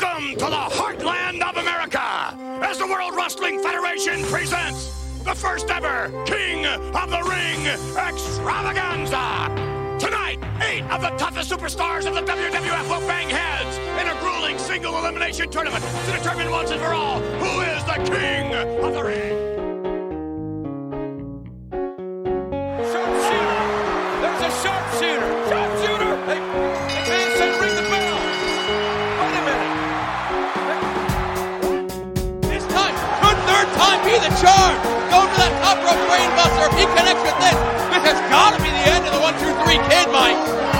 Welcome to the heartland of America as the World Wrestling Federation presents the first ever King of the Ring extravaganza. Tonight, eight of the toughest superstars of the WWF will bang heads in a grueling single elimination tournament to determine once and for all who is the King of the Ring. Time be the? Go to that top rope brainbuster. If he connects with this, this has got to be the end of the one, two, three kid, Mike.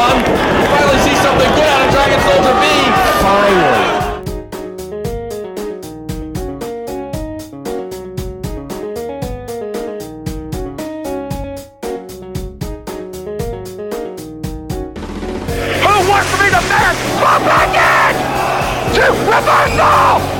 Nicely done. Finally see something good out of Dragon Soldier B. Finally. Who wants to be the best? Come back in! Two reversal!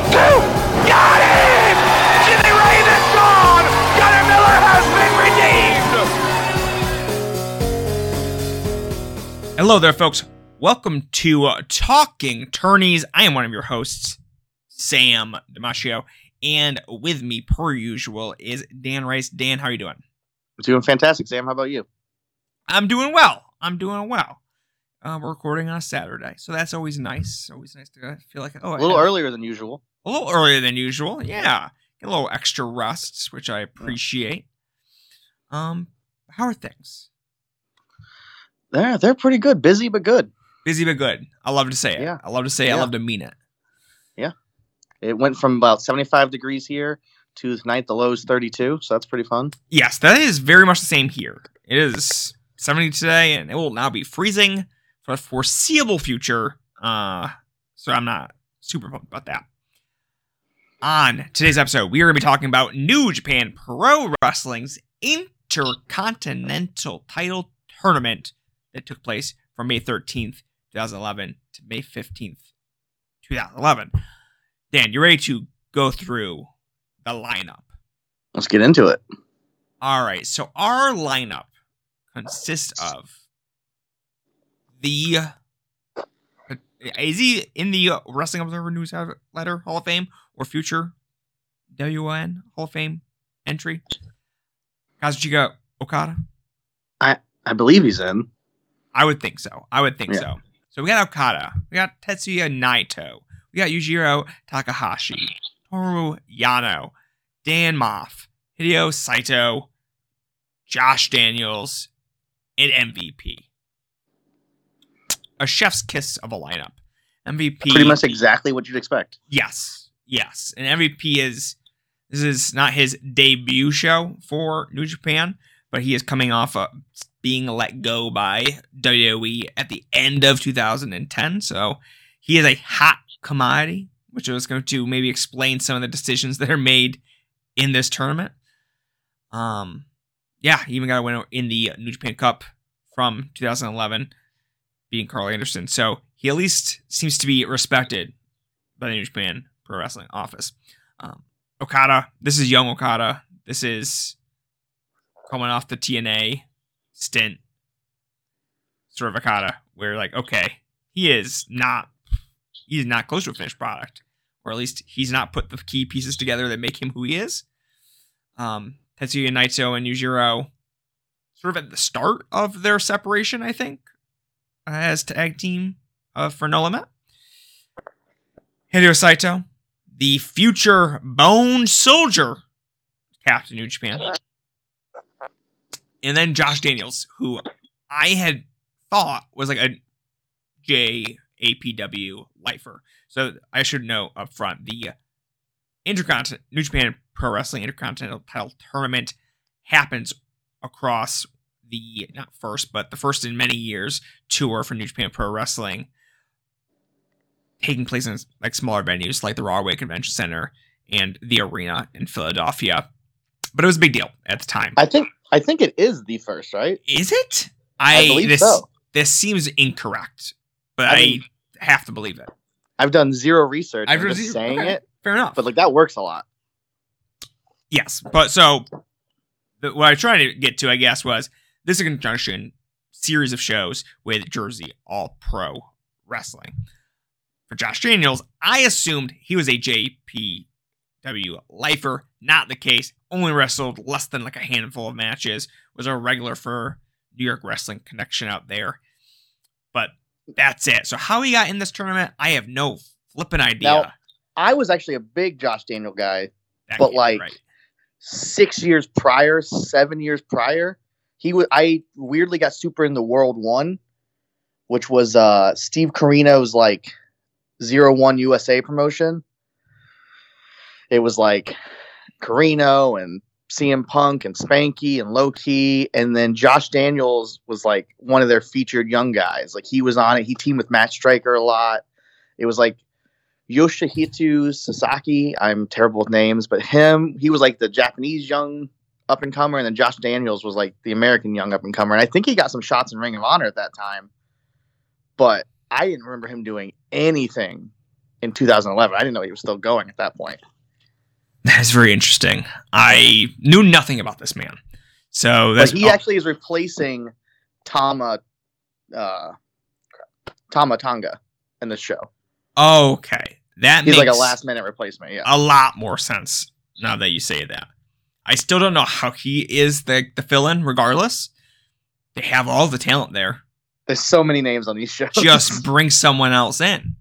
Hello there, folks. Welcome to uh, Talking Tourneys. I am one of your hosts, Sam Damasio, and with me, per usual, is Dan Rice. Dan, how are you doing? I'm Doing fantastic, Sam. How about you? I'm doing well. I'm doing well. Uh, we're recording on a Saturday, so that's always nice. Always nice to feel like oh, A little earlier than usual. a little earlier than usual. Yeah, get a little extra rest, which I appreciate. Um, how are things? They're they're pretty good. Busy but good. Busy but good. I love to say it. Yeah. I love to say. it. I love to mean it. Yeah. It went from about 75 degrees here to tonight. The low is 32, so that's pretty fun. Yes, that is very much the same here. It is 70 today, and it will now be freezing for the foreseeable future. Uh, so I'm not super pumped about that. On today's episode, we are going to be talking about New Japan Pro Wrestling's Intercontinental Title Tournament that took place from May 13th, 2011 to May 15th, 2011. Dan, you ready to go through the lineup? Let's get into it. All right, so our lineup consists of the. Is he in the Wrestling Observer Newsletter Hall of Fame or future WN Hall of Fame entry? Kazuchika Okada? I I believe he's in. I would think so. I would think Yeah. so. So we got Okada. We got Tetsuya Naito. We got Yujiro Takahashi. Toru Yano. Dan Maff. Hideo Saito. Josh Daniels. And MVP. A chef's kiss of a lineup. MVP. Pretty much exactly what you'd expect. Yes. Yes. And MVP is this is not his debut show for New Japan, but he is coming off of being let go by WWE at the end of 2010. So he is a hot commodity, which I was going to maybe explain some of the decisions that are made in this tournament. Um, yeah, he even got a win in the New Japan Cup from 2011, beating Carl Anderson. So he at least seems to be respected by the New Japan Pro Wrestling office. Um, Okada, this is young Okada. This is coming off the TNA stint, Okada, where like, okay, he is not, he's not close to a finished product, or at least he's not put the key pieces together that make him who he is. Um, Tetsuya Naito and Yujiro, sort of at the start of their separation, I think, as tag team uh, for No Limit. Hideo Saito, the future Bone Soldier Captain New Japan. And then Josh Daniels, who I had thought was like a JAPW lifer. So I should know up front the Intercontinental New Japan Pro Wrestling Intercontinental Title Tournament happens across the not first, but the first in many years tour for New Japan Pro Wrestling, taking place in like smaller venues like the Rahway Convention Center and the Arena in Philadelphia. But it was a big deal at the time. I think I think it is the first, right? Is it? I I, believe this so. this seems incorrect, but I I, have to believe it. I've done zero research. I've I'm just zero- saying okay. it, Fair enough. but like that works a lot. Yes, but so the, what I was trying to get to, I guess, was this is a conjunction series of shows with Jersey All Pro Wrestling. For Josh Daniels, I assumed he was a JPW lifer. Not the case. Only wrestled less than like a handful of matches. Was a regular for New York Wrestling Connection out there. But that's it. So how he got in this tournament, I have no flipping idea. Now, I was actually a big Josh Daniel guy That but like- right. six years prior, seven years prior. He was I weirdly got super into World One, which was uh Steve Corino's like zero one USA promotion. It was like Corino and CM Punk and Spanky and Low Ki, and then Josh Daniels was like one of their featured young guys. Like he was on it. He teamed with Matt Striker a lot. It was like Yoshihito Sasaki. I'm terrible with names, but him, he was like the Japanese young up and comer, and then Josh Daniels was like the American young up and comer. And I think he got some shots in Ring of Honor at that time, but I didn't remember him doing anything in 2011. I didn't know he was still going at that point. That's very interesting. I knew nothing about this man. So But that's he actually is replacing Tama, uh, Tama Tonga in this show. okay. That He's like a last minute replacement. Yeah. a lot more sense now that you say that. I still don't know how he is the the fill in. Regardless, they have all the talent there. There's so many names on these shows. Just bring someone else in.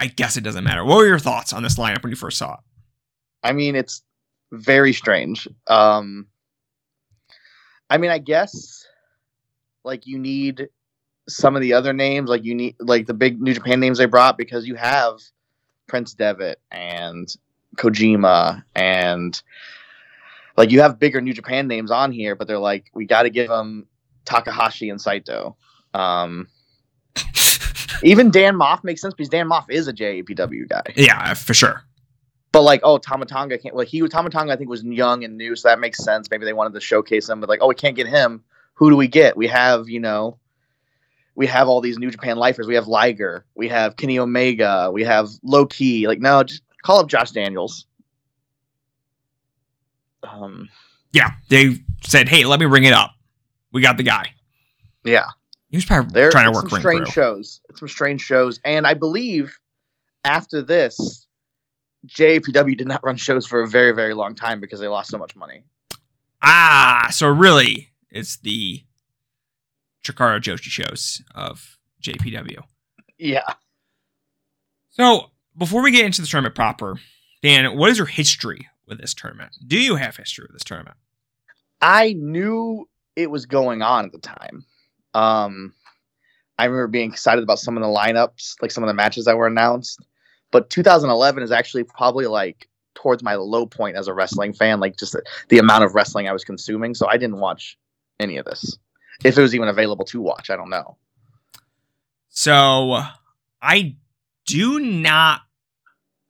I guess it doesn't matter. What were your thoughts on this lineup when you first saw it? I mean, it's very strange. Um, I mean, I guess like you need some of the other names, like you need like the big New Japan names they brought because you have Prince Devitt and Kojima and like you have bigger New Japan names on here, but they're like we got to give them Takahashi and Saito. Um, even Dan Maff makes sense because Dan Maff is a JAPW guy. yeah, for sure. But like, oh, Tama Tonga can't. Like he, Tama Tonga, I think was young and new, so that makes sense. Maybe they wanted to showcase him, but like, oh, we can't get him. Who do we get? We have, you know, we have all these New Japan lifers. We have Liger. We have Kenny Omega. We have Low Ki. Like, no, just call up Josh Daniels. Um, Yeah, they said, "Hey, let me ring it up. We got the guy." yeah, He was probably there trying to work some strange crew. shows. Some strange shows, and I believe after this, JAPW did not run shows for a very, very long time because they lost so much money. Ah, so really, it's the Chikara Joshi shows of JPW. Yeah. So before we get into the tournament proper, Dan, what is your history with this tournament? Do you have history with this tournament? I knew it was going on at the time. Um, I remember being excited about some of the lineups, like some of the matches that were announced. But 2011 is actually probably like towards my low point as a wrestling fan, like just the, the amount of wrestling I was consuming. So I didn't watch any of this. If it was even available to watch, I don't know. So I do not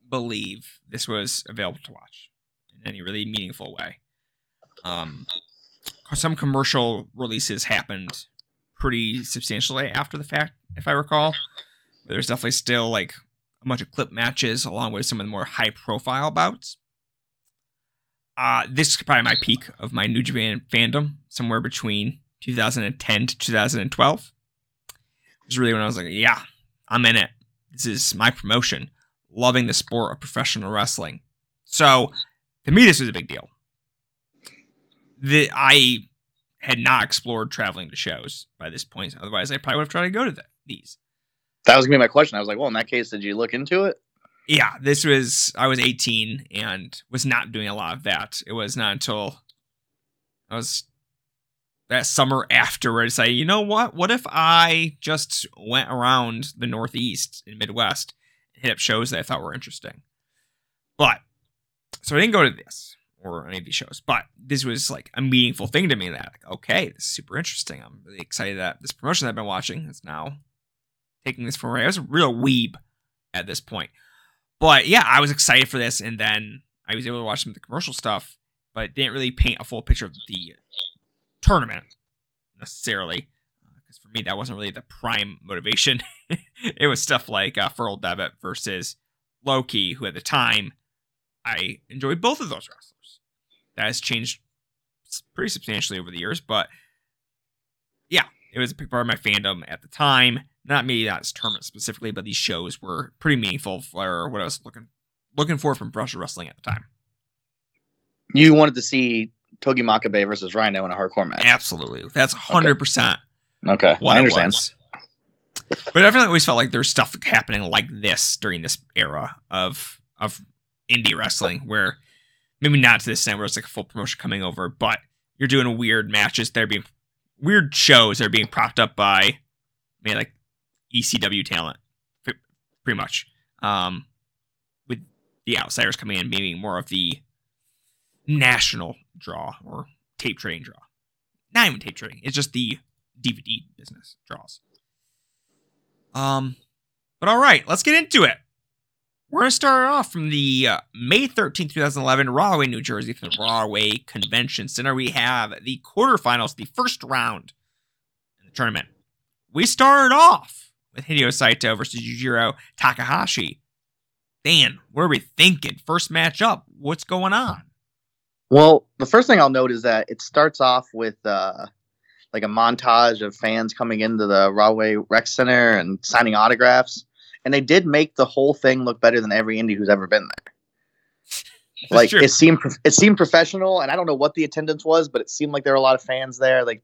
believe this was available to watch in any really meaningful way. Um, some commercial releases happened pretty substantially after the fact, if I recall. There's definitely still like a bunch of clip matches along with some of the more high profile bouts. Uh, this is probably my peak of my New Japan fandom, somewhere between 2010 to 2012 It was really when I was like, yeah, I'm in it. This is my promotion. Loving the sport of professional wrestling. So to me, this was a big deal. The I had not explored traveling to shows by this point. Otherwise, I probably would have tried to go to the, these. That was gonna be my question. I was like, well, in that case, did you look into it? Yeah, this was I was 18 and was not doing a lot of that. It was not until I was that summer afterwards. I, you know what? What if I just went around the Northeast and Midwest and hit up shows that I thought were interesting? But so I didn't go to this or any of these shows, but this was like a meaningful thing to me. That like, okay, this is super interesting. I'm really excited that this promotion that I've been watching is now taking this from. I was a real weeb at this point. But yeah, I was excited for this, and then I was able to watch some of the commercial stuff, but didn't really paint a full picture of the tournament necessarily. Because for me, that wasn't really the prime motivation. it was stuff like uh, Earl Devitt versus Low Ki, who at the time I enjoyed both of those wrestlers. That has changed pretty substantially over the years, but yeah, it was a big part of my fandom at the time. Not maybe that tournament specifically, but these shows were pretty meaningful for what I was looking looking for from professional wrestling at the time. You wanted to see Togi Makabe versus Rhino in a hardcore match. Absolutely, that's hundred percent. Okay, what I understand. But I definitely always felt like there's stuff happening like this during this era of of indie wrestling, where maybe not to this extent where it's like a full promotion coming over, but you're doing weird matches They're being weird shows They're being propped up by maybe like ECW talent, pretty much. Um, with the outsiders coming in, maybe more of the national draw or tape trading draw. Not even tape trading; it's just the DVD business draws. Um, but all right, let's get into it. We're going to start off from the uh, May 13th, 2011, Rahway, New Jersey, from the Rahway Convention Center. We have the quarterfinals, the first round in the tournament. We started off with Hideo Saito versus Yujiro Takahashi. Dan, what are we thinking? First match up. What's going on? Well, the first thing I'll note is that it starts off with uh, like a montage of fans coming into the Rahway Rec Center and signing autographs and they did make the whole thing look better than every indie who's ever been there. like it seemed it seemed professional, and I don't know what the attendance was, but it seemed like there were a lot of fans there. Like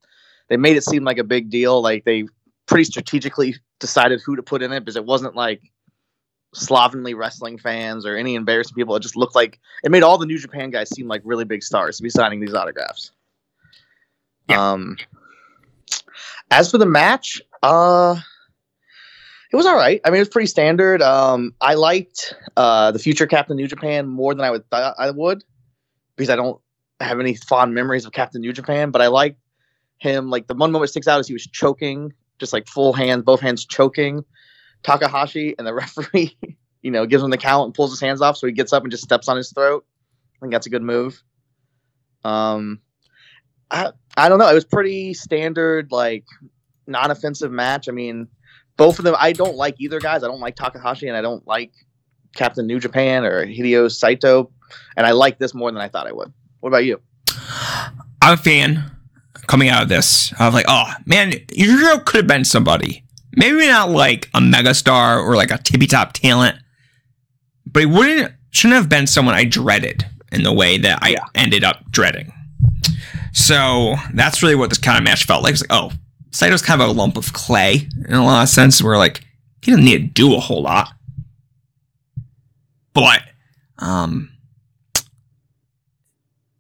they made it seem like a big deal. Like they pretty strategically decided who to put in it because it wasn't like slovenly wrestling fans or any embarrassing people. It just looked like it made all the New Japan guys seem like really big stars to be signing these autographs. Yeah. Um, as for the match, uh, it was all right. I mean, it was pretty standard. Um, I liked uh, the future Captain New Japan more than I would thought I would because I don't have any fond memories of Captain New Japan. But I liked him. Like the one moment sticks out is he was choking, just like full hands, both hands choking Takahashi, and the referee, you know, gives him the count and pulls his hands off, so he gets up and just steps on his throat. I think that's a good move. Um, I I don't know. It was pretty standard, like non-offensive match. I mean both of them, I don't like either guys. I don't like Takahashi and I don't like Captain New Japan or Hideo Saito. And I like this more than I thought I would. What about you? I'm a fan coming out of this I was like, oh man, Yujiro could have been somebody. Maybe not like a megastar or like a tippy top talent, but he wouldn't shouldn't have been someone I dreaded in the way that I yeah. ended up dreading. So that's really what this kind of match felt like. It's like, oh, Saito's kind of a lump of clay in a lot of sense, where like he doesn't need to do a whole lot. But um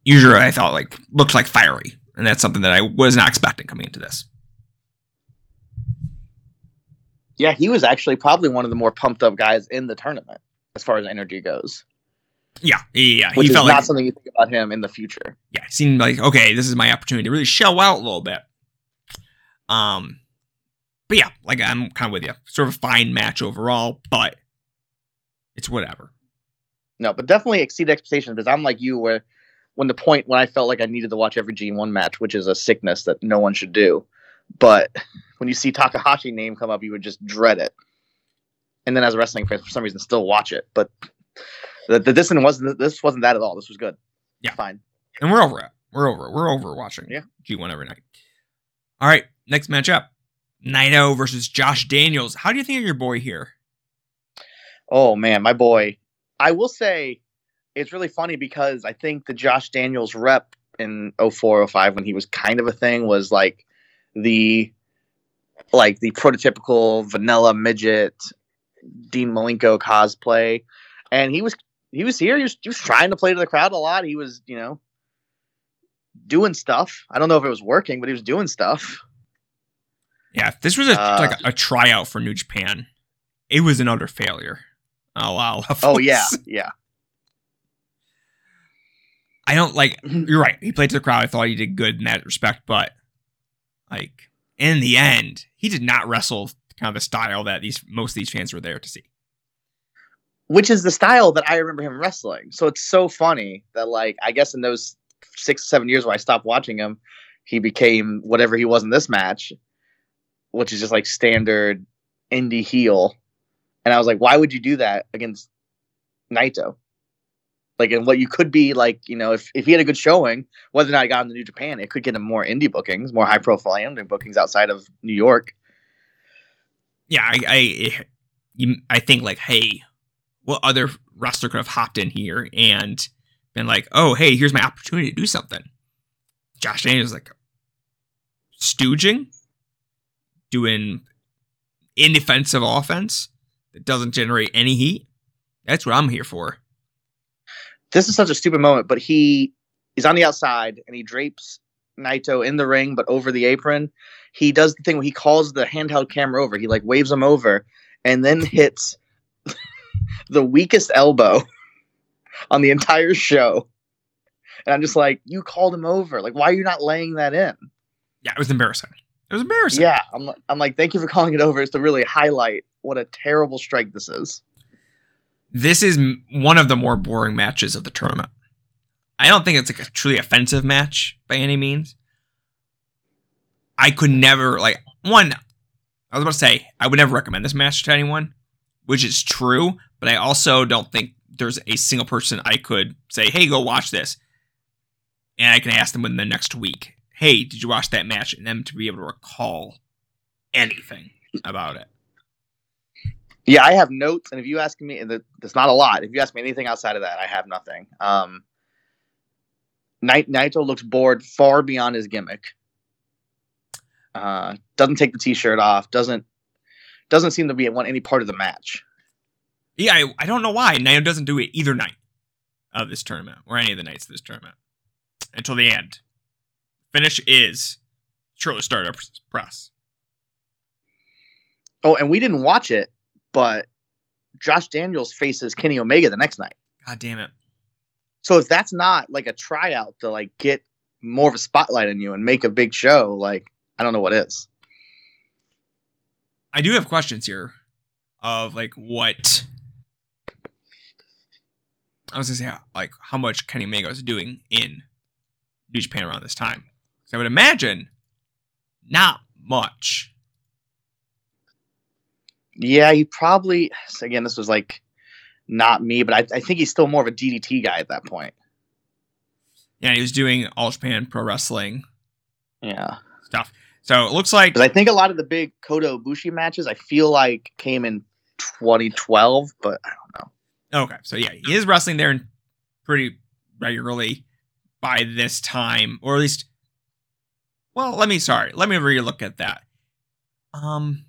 usually I thought like looked like fiery. And that's something that I was not expecting coming into this. Yeah, he was actually probably one of the more pumped up guys in the tournament as far as energy goes. Yeah, yeah, Which he felt not like, something you think about him in the future. Yeah, seemed like okay, this is my opportunity to really shell out a little bit. Um, but yeah, like I'm kind of with you. Sort of a fine match overall, but it's whatever. No, but definitely exceed expectations because I'm like you, where when the point when I felt like I needed to watch every G1 match, which is a sickness that no one should do. But when you see Takahashi name come up, you would just dread it. And then as a wrestling fan, for some reason, still watch it. But the, the this wasn't this wasn't that at all. This was good. Yeah, fine. And we're over it. We're over it. We're over watching. Yeah, G1 every night. All right, next matchup. Naito versus Josh Daniels. How do you think of your boy here? Oh man, my boy. I will say it's really funny because I think the Josh Daniels rep in 0405 when he was kind of a thing was like the like the prototypical vanilla midget Dean Malenko cosplay. And he was he was here, he was, he was trying to play to the crowd a lot. He was, you know, doing stuff. I don't know if it was working, but he was doing stuff. Yeah, this was a uh, like a, a, tryout for New Japan, it was another failure. Oh wow. Oh yeah, yeah. I don't like. Mm-hmm. You're right. He played to the crowd. I thought he did good in that respect, but like in the end, he did not wrestle kind of the style that these most of these fans were there to see. Which is the style that I remember him wrestling. So it's so funny that like I guess in those six, seven years where I stopped watching him, he became whatever he was in this match, which is just like standard indie heel. And I was like, why would you do that against Naito? Like, and what you could be like, you know, if, if he had a good showing, whether or not he got into New Japan, it could get him more indie bookings, more high profile indie bookings outside of New York. Yeah, I, I, I think like, hey, what other wrestler could have hopped in here and been like, oh, hey, here's my opportunity to do something. Josh Daniels like stooging, doing indefensive offense that doesn't generate any heat. That's what I'm here for. This is such a stupid moment, but he is on the outside and he drapes Naito in the ring, but over the apron. He does the thing where he calls the handheld camera over. He like waves him over and then hits the weakest elbow on the entire show. And I'm just like, you called him over. Like, why are you not laying that in? Yeah, it was embarrassing. It was embarrassing. Yeah, I'm, I'm like, thank you for calling it over. Is to really highlight what a terrible strike this is. This is one of the more boring matches of the tournament. I don't think it's like a truly offensive match by any means. I could never like one. I was about to say I would never recommend this match to anyone, which is true. But I also don't think there's a single person I could say, "Hey, go watch this," and I can ask them within the next week, "Hey, did you watch that match?" and them to be able to recall anything about it. Yeah, I have notes, and if you ask me, and not a lot. If you ask me anything outside of that, I have nothing. Um, Night Naito looks bored far beyond his gimmick. Uh, doesn't take the t-shirt off. Doesn't doesn't seem to be want any part of the match. Yeah, I, I don't know why Naito doesn't do it either night of this tournament or any of the nights of this tournament until the end. Finish is shortly Stardust press. Oh, and we didn't watch it, but Josh Daniels faces Kenny Omega the next night. God damn it. So if that's not like a tryout to like get more of a spotlight on you and make a big show, like I don't know what is. I do have questions here of like what I was gonna say like how much Kenny Omega is doing in New Japan around this time. So I would imagine not much. Yeah, he probably again this was like not me, but I, I think he's still more of a DDT guy at that point. Yeah, he was doing All Japan Pro Wrestling Yeah. stuff. So it looks like I think a lot of the big Kota Ibushi matches I feel like came in 2012, but I don't know. Okay, so yeah, he is wrestling there pretty regularly by this time, or at least. Well, let me sorry, let me relook at that. Um,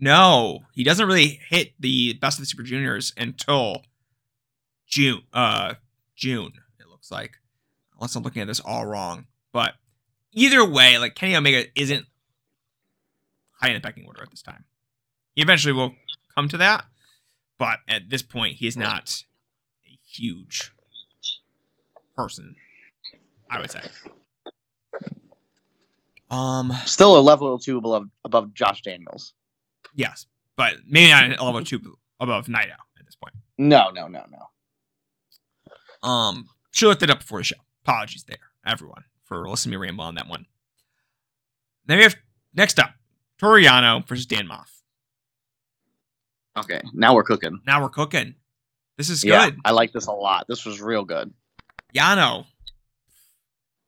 no, he doesn't really hit the best of the Super Juniors until June. Uh, June it looks like, unless I'm looking at this all wrong. But either way, like Kenny Omega isn't high in the pecking order at this time. He eventually will come to that, but at this point, he is not a huge person. I would say. Um. Still a level or two above above Josh Daniels. Yes, but maybe not a level two above Naito at this point. No, no, no, no. Um, she looked it up before the show. Apologies there, everyone, for listening to me ramble on that one. Then we have next up Toru Yano versus Dan Moff. Okay, now we're cooking. Now we're cooking. This is Yeah, good. I like this a lot. This was real good. Yano.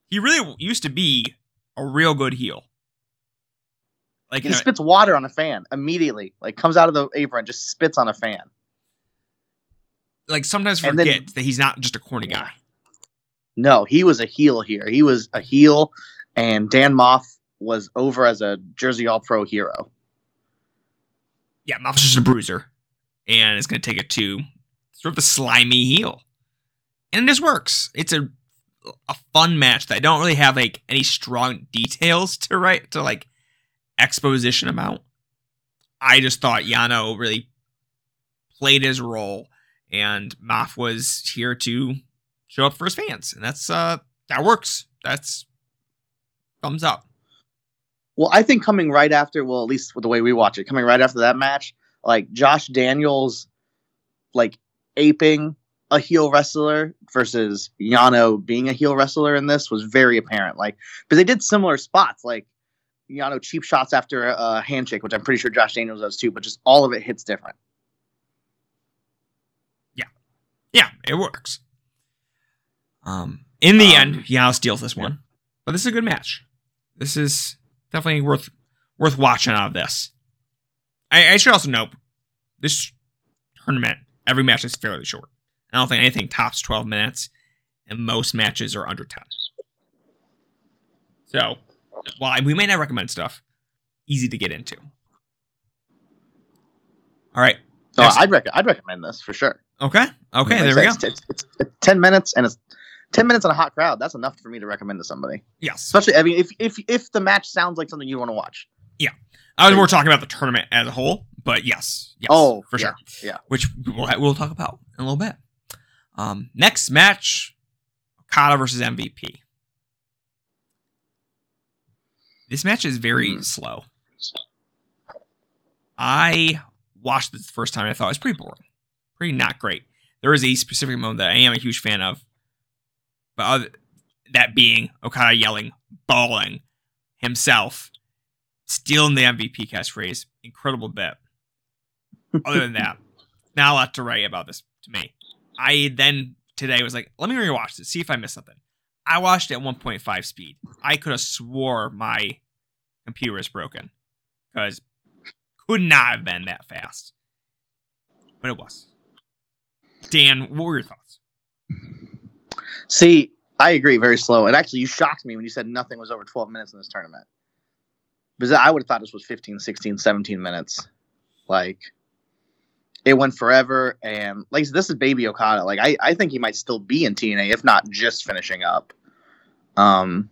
He really used to be a real good heel. Like He know, spits water on a fan immediately. Like comes out of the apron, just spits on a fan. like sometimes and then- that he's not just a corny guy. No, he was a heel here. He was a heel, and Dan Maff was over as a Jersey All Pro hero. Yeah, Maff's just a bruiser, and it's going to take it to sort of a slimy heel, and this works. It's a a fun match that I don't really have like any strong details to write to like exposition about. I just thought Yano really played his role, and Maff was here to show up for his fans, and that's uh that works. That's thumbs up. Well, I think coming right after, well, at least with the way we watch it, coming right after that match, like Josh Daniels, like aping a heel wrestler versus Yano being a heel wrestler in this was very apparent. Like, but they did similar spots, like Yano cheap shots after a, a handshake, which I'm pretty sure Josh Daniels does too. But just all of it hits different. Yeah, Yeah, it works. Um, in the Um, end, Yano steals this one, but this is a good match. This is definitely worth worth watching out of this. I, I should also note this tournament. Every match is fairly short. I don't think anything tops twelve minutes, and most matches are under ten. So, while we may not recommend stuff, easy to get into. All right. Next- I'd rec- I'd recommend this for sure. Okay. Okay. Like there we go. It's, it's, it's, ten minutes and it's ten minutes in a hot crowd. That's enough for me to recommend to somebody. Yes. Especially, I mean, if if if the match sounds like something you want to watch. Yeah, I was more talking about the tournament as a whole, but yes, yes, Oh, for yeah, sure. yeah. Which we'll, we'll talk about in a little bit. Um, next match, Okada versus MVP. This match is very Hmm. slow. I watched this the first time. and I thought it was pretty boring, pretty not great. There is a specific moment that I am a huge fan of, but other, that being Okada yelling, bawling himself, stealing the MVP catchphrase, incredible bit. Other than that, not a lot to write about this to me. I then today was like, let me rewatch this, see if I missed something. I watched at 1.5 speed. I could have swore my computer is broken because could not have been that fast, but it was. Dan, what were your thoughts? See, I agree, very slow. And actually, you shocked me when you said nothing was over 12 minutes in this tournament. Because I would have thought this was 15, 16, 17 minutes. Like, it went forever. And, like, this is Baby Okada. Like, I, I think he might still be in TNA, if not just finishing up. Um,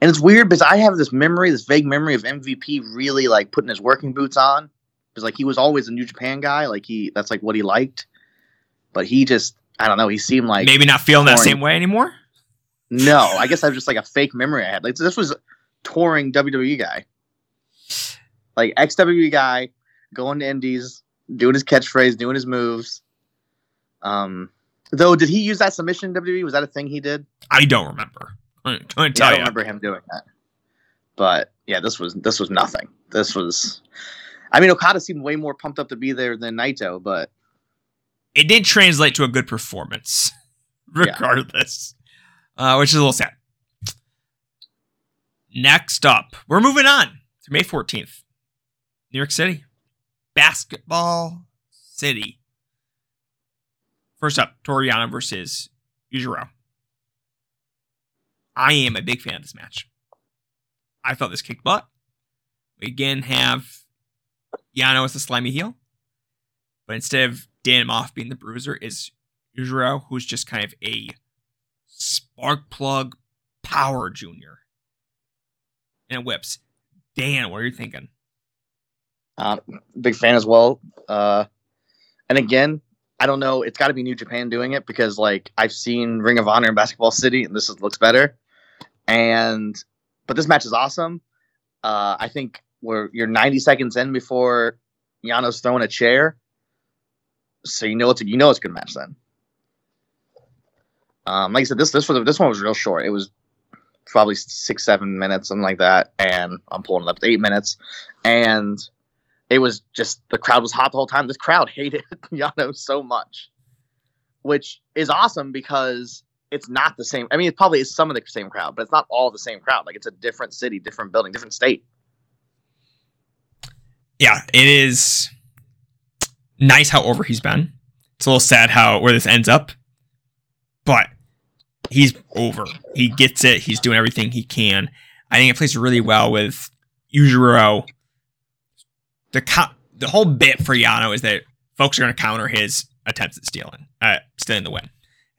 and it's weird because I have this memory, this vague memory of MVP really, like, putting his working boots on. Because, like, he was always a New Japan guy. Like, he, that's, like, what he liked. But he just, I don't know, he seemed like. Maybe not feeling that same way anymore. No, I guess I was just like a fake memory I had. Like this was touring WWE guy, like ex WWE guy, going to Indies, doing his catchphrase, doing his moves. Um, though, did he use that submission in WWE? Was that a thing he did? I don't remember. I couldn't Yeah, I don't you. remember him doing that. But yeah, this was this was nothing. This was. I mean, Okada seemed way more pumped up to be there than Naito, but it did translate to a good performance, regardless, uh, which is a little sad. Next up, we're moving on to May 14th, New York City, Basketball City. First up, Toru Yano versus Yujiro. I am a big fan of this match. I thought this kicked butt. We again have Yano as the slimy heel. But instead of Dan Maff being the bruiser, is Yujiro, who's just kind of a spark plug power junior. And it whips. Dan, what are you thinking? Uh, big fan as well. Uh, and again, I don't know. It's got to be New Japan doing it because like I've seen Ring of Honor and Basketball City, and this is, looks better. And but this match is awesome. Uh, I think we're you're 90 seconds in before Yano's throwing a chair, so you know it's a, you know it's a good match then. Um, like I said, this this was this one was real short. It was probably six seven minutes, something like that, and I'm pulling it up to eight minutes, and it was just the crowd was hot the whole time. This crowd hated Yano so much, which is awesome because it's not the same. I mean, it probably is some of the same crowd, but it's not all the same crowd. Like it's a different city, different building, different state. Yeah, it is nice how over he's been. It's a little sad how where this ends up, but he's over. He gets it. He's doing everything he can. I think it plays really well with Yujiro. The co- the whole bit for Yano is that folks are going to counter his attempts at stealing, uh, stealing the win,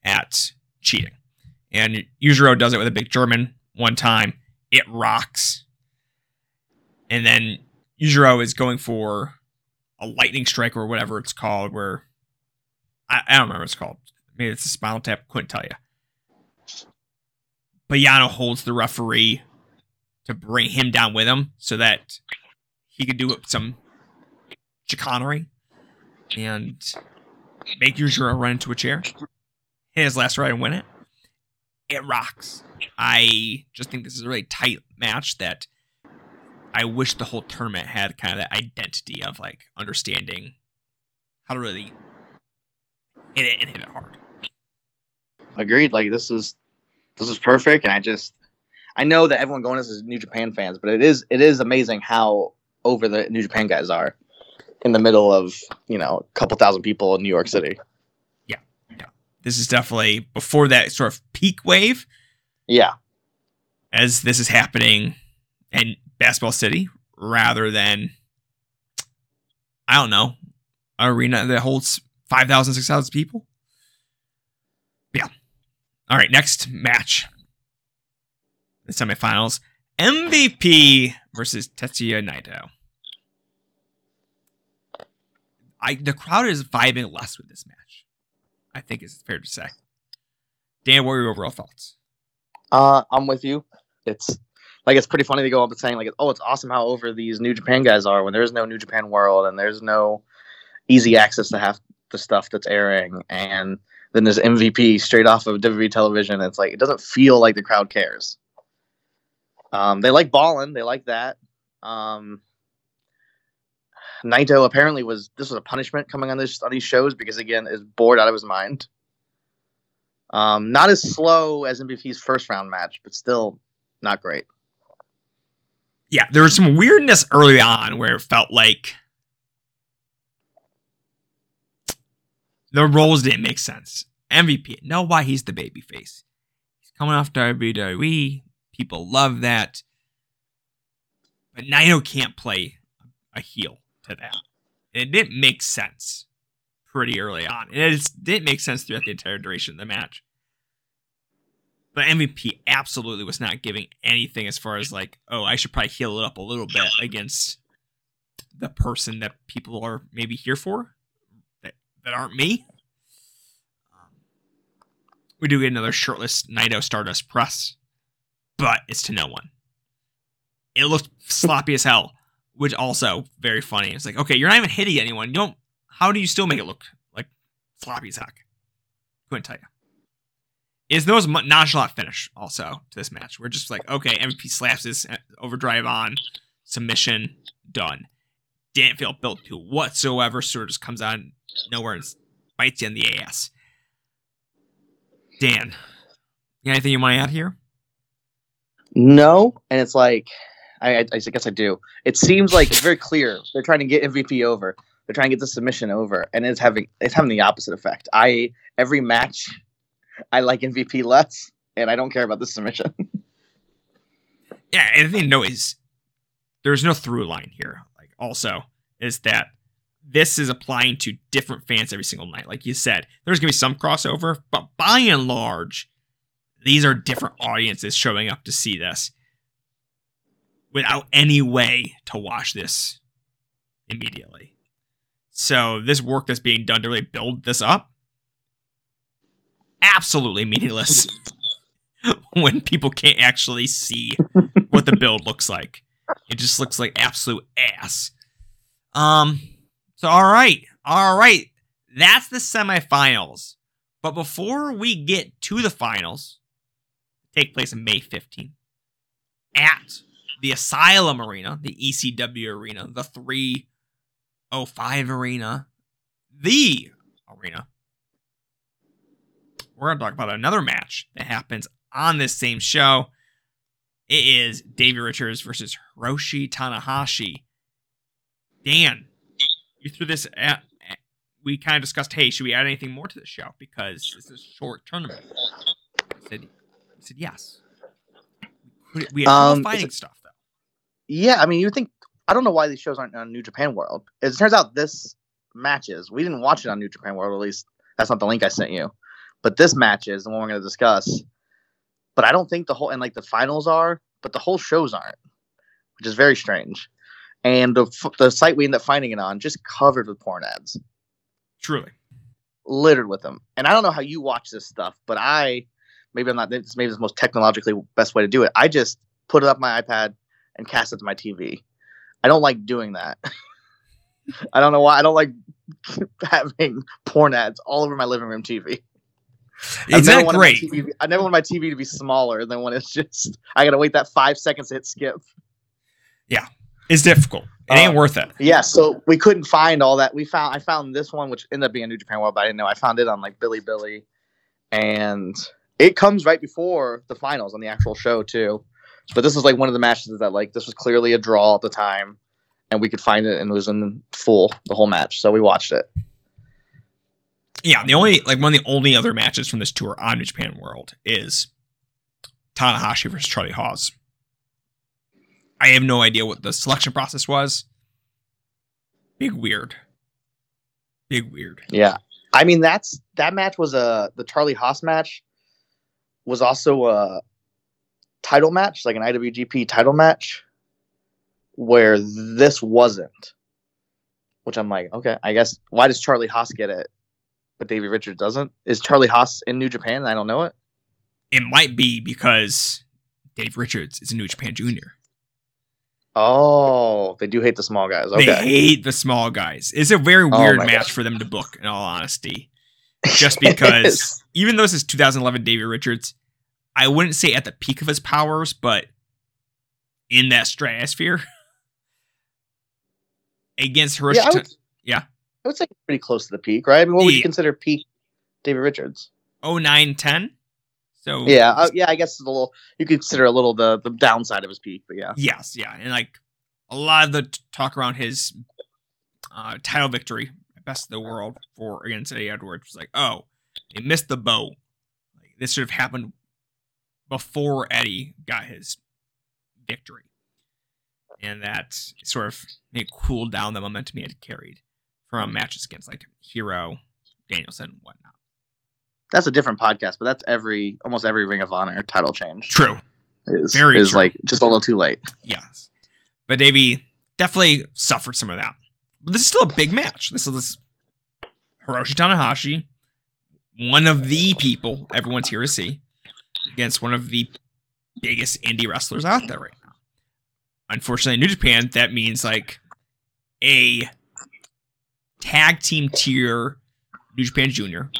at cheating, and Yujiro does it with a big German one time. It rocks, and then Yujiro is going for a lightning strike or whatever it's called, where I, I don't remember what it's called. Maybe it's a spinal tap. Couldn't tell you. But Yano holds the referee to bring him down with him so that he could do some chicanery. And make Yujiro run into a chair, hit his last ride and win it. It rocks. I just think this is a really tight match that I wish the whole tournament had kind of that identity of like understanding how to really hit it and hit it hard. Agreed. Like this is this is perfect, and I just I know that everyone going to this is New Japan fans, but it is it is amazing how over the New Japan guys are in the middle of you know a couple thousand people in New York City. Yeah. This is definitely before that sort of peak wave Yeah, as this is happening in Basketball City rather than I don't know, an arena that holds 5,000, 6,000 people. Yeah. All right, next match. The semifinals. MVP versus Tetsuya Naito. I the crowd is vibing less with this match. I think it's fair to say. Dan, what are your overall thoughts? uh, I'm with you. It's like it's pretty funny to go up and saying like, oh, it's awesome how over these New Japan guys are when there's no New Japan World and there's no easy access to half the stuff that's airing, and then there's MVP straight off of WWE television. It's like it doesn't feel like the crowd cares. Um, they like balling, they like that. Um, Naito apparently was this was a punishment coming on this on these shows because again is bored out of his mind. Um, not as slow as MVP's first round match, but still not great. yeah, there was some weirdness early on where it felt like the roles didn't make sense. MVP, know why he's the baby face. He's coming off WWE. People love that. But Naito can't play a heel to that. It didn't make sense pretty early on. And it didn't make sense throughout the entire duration of the match. But MVP absolutely was not giving anything as far as like, oh, I should probably heal it up a little bit against the person that people are maybe here for that, that aren't me. Um, we do get another shirtless Naito Stardust press, but it's to no one. It looked sloppy as hell, which also very funny. It's like, okay, you're not even hitting anyone. You don't. How do you still make it look like sloppy as heck? Couldn't tell you. Is there was a nonchalant finish also to this match? We're just like, okay, MVP slaps this uh, overdrive on submission done. Didn't feel built to whatsoever. Sort of just comes on nowhere and bites you in the ass. Dan, you got anything you want to add here? No, and it's like I, I, I guess I do. It seems like it's very clear they're trying to get MVP over. They're trying to get the submission over, and it's having it's having the opposite effect. I every match, I like MVP less, and I don't care about the submission. yeah, and the thing to know is there's no through line here. Like also is that this is applying to different fans every single night. Like you said, there's gonna be some crossover, but by and large, these are different audiences showing up to see this without any way to watch this immediately. So this work that's being done to really build this up, absolutely meaningless when people can't actually see what the build looks like. It just looks like absolute ass. Um. So all right, all right. That's the semifinals. But before we get to the finals, take place in May 15th at the Asylum Arena, the ECW Arena, the 305 Arena, the arena. We're going to talk about another match that happens on this same show. It is Davey Richards versus Hiroshi Tanahashi. Dan, you threw this at. We kind of discussed, hey, should we add anything more to the show because it's a short tournament? I said, I said yes. We, had Um, fighting stuff though. yeah, I mean, you think I don't know why these shows aren't on New Japan World. As It turns out this matches. We didn't watch it on New Japan World. At least that's not the link I sent you. But this match is the one we're going to discuss. But I don't think the whole and like the finals are, but the whole shows aren't, which is very strange. And the f- the site we end up finding it on just covered with porn ads. Truly. littered with them. And I don't know how you watch this stuff, but I maybe I'm not this maybe the most technologically best way to do it. I just put it up my iPad and cast it to my TV. I don't like doing that. I don't know why. I don't like having porn ads all over my living room TV. It's never not great. TV I never want my TV to be smaller than when it's just. I gotta wait that five seconds to hit skip. Yeah, it's difficult. It ain't Uh, worth it. Yeah, so we couldn't find all that. We found I found this one, which ended up being New Japan World, but I didn't know. I found it on like Billy Billy, and it comes right before the finals on the actual show too. But this is like one of the matches that like this was clearly a draw at the time, and we could find it and it was in full the whole match, so we watched it. Yeah, the only like one of the only other matches from this tour on New Japan World is Tanahashi versus Charlie Haas. I have no idea what the selection process was. Big weird. Big weird. Yeah, I mean that's that match was a the Charlie Haas match was also a title match, like an IWGP title match, where this wasn't. Which I'm like, okay, I guess why does Charlie Haas get it, but Davey Richards doesn't? Is Charlie Haas in New Japan? I don't know it. It might be because Dave Richards is a New Japan Junior. Oh, they do hate the small guys. They hate the small guys. It's a very Oh weird my match God. for them to book, in all honesty. Just because, even though this is 2011 David Richards, I wouldn't say at the peak of his powers, but in that stratosphere against Hiroshi. yeah, I would, yeah. I would say pretty close to the peak, right? I mean, what would you consider peak David Richards? 09 10. So, Yeah, uh, yeah, I guess it's a little. You could consider a little the the downside of his peak, but yeah. yes, yeah. And like a lot of the t- talk around his uh, title victory, best of the world for against Eddie Edwards, was like, oh, they missed the boat. Like, this should have happened before Eddie got his victory. And that sort of it cooled down the momentum he had carried from matches against like Hero, Danielson, and whatnot. that's a different podcast, but that's every almost every Ring of Honor title change True. is Very is true. like just a little too late. Yes. But Davey definitely suffered some of that. This is still a big match. This is this Hiroshi Tanahashi, one of the people everyone's here to see, against one of the biggest indie wrestlers out there right now. Unfortunately, in New Japan, that means like a tag team tier New Japan Junior,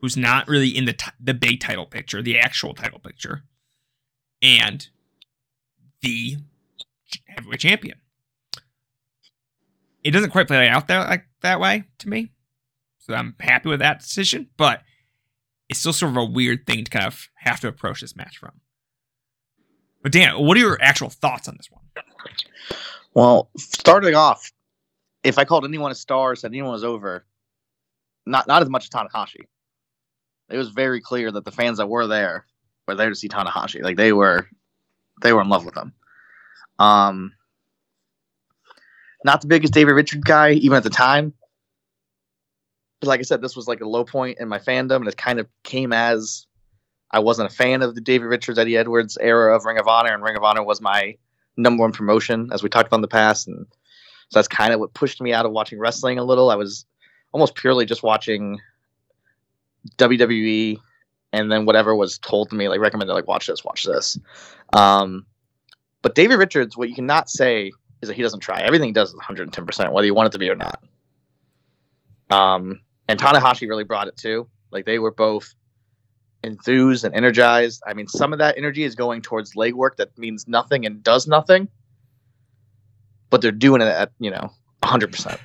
who's not really in the t- the big title picture, the actual title picture, and the heavyweight champion. It doesn't quite play out that like that way to me, so I'm happy with that decision. But it's still sort of a weird thing to kind of have to approach this match from. But Dan, what are your actual thoughts on this one? Well, starting off, if I called anyone a star, said anyone was over, not not as much as Tanahashi. It was very clear that the fans that were there were there to see Tanahashi. Like they were, they were in love with him. Um, not the biggest David Richard guy, even at the time. But like I said, this was like a low point in my fandom, and it kind of came as I wasn't a fan of the David Richards, Eddie Edwards era of Ring of Honor, and Ring of Honor was my number one promotion, as we talked about in the past, and so that's kind of what pushed me out of watching wrestling a little. I was almost purely just watching WWE, and then whatever was told to me, like recommended, like watch this, watch this. Um, but David Richards, what you cannot say is that he doesn't try. Everything he does is 110, percent whether you want it to be or not. Um, and Tanahashi really brought it too. Like they were both enthused and energized. I mean, some of that energy is going towards leg work that means nothing and does nothing, but they're doing it at you know 100. percent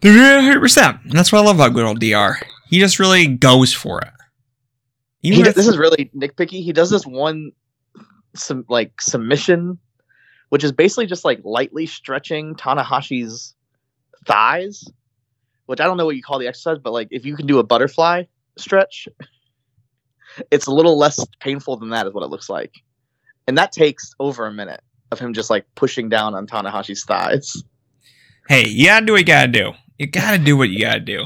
They're 100%. And that's what I love about good old Dr. He just really goes for it. He, this is really nitpicky. He does this one, some like submission, which is basically just like lightly stretching Tanahashi's thighs. Which I don't know what you call the exercise, but like if you can do a butterfly stretch, it's a little less painful than that, is what it looks like. And that takes over a minute of him just like pushing down on Tanahashi's thighs. hey, you gotta do what you gotta do. You gotta do what you gotta do.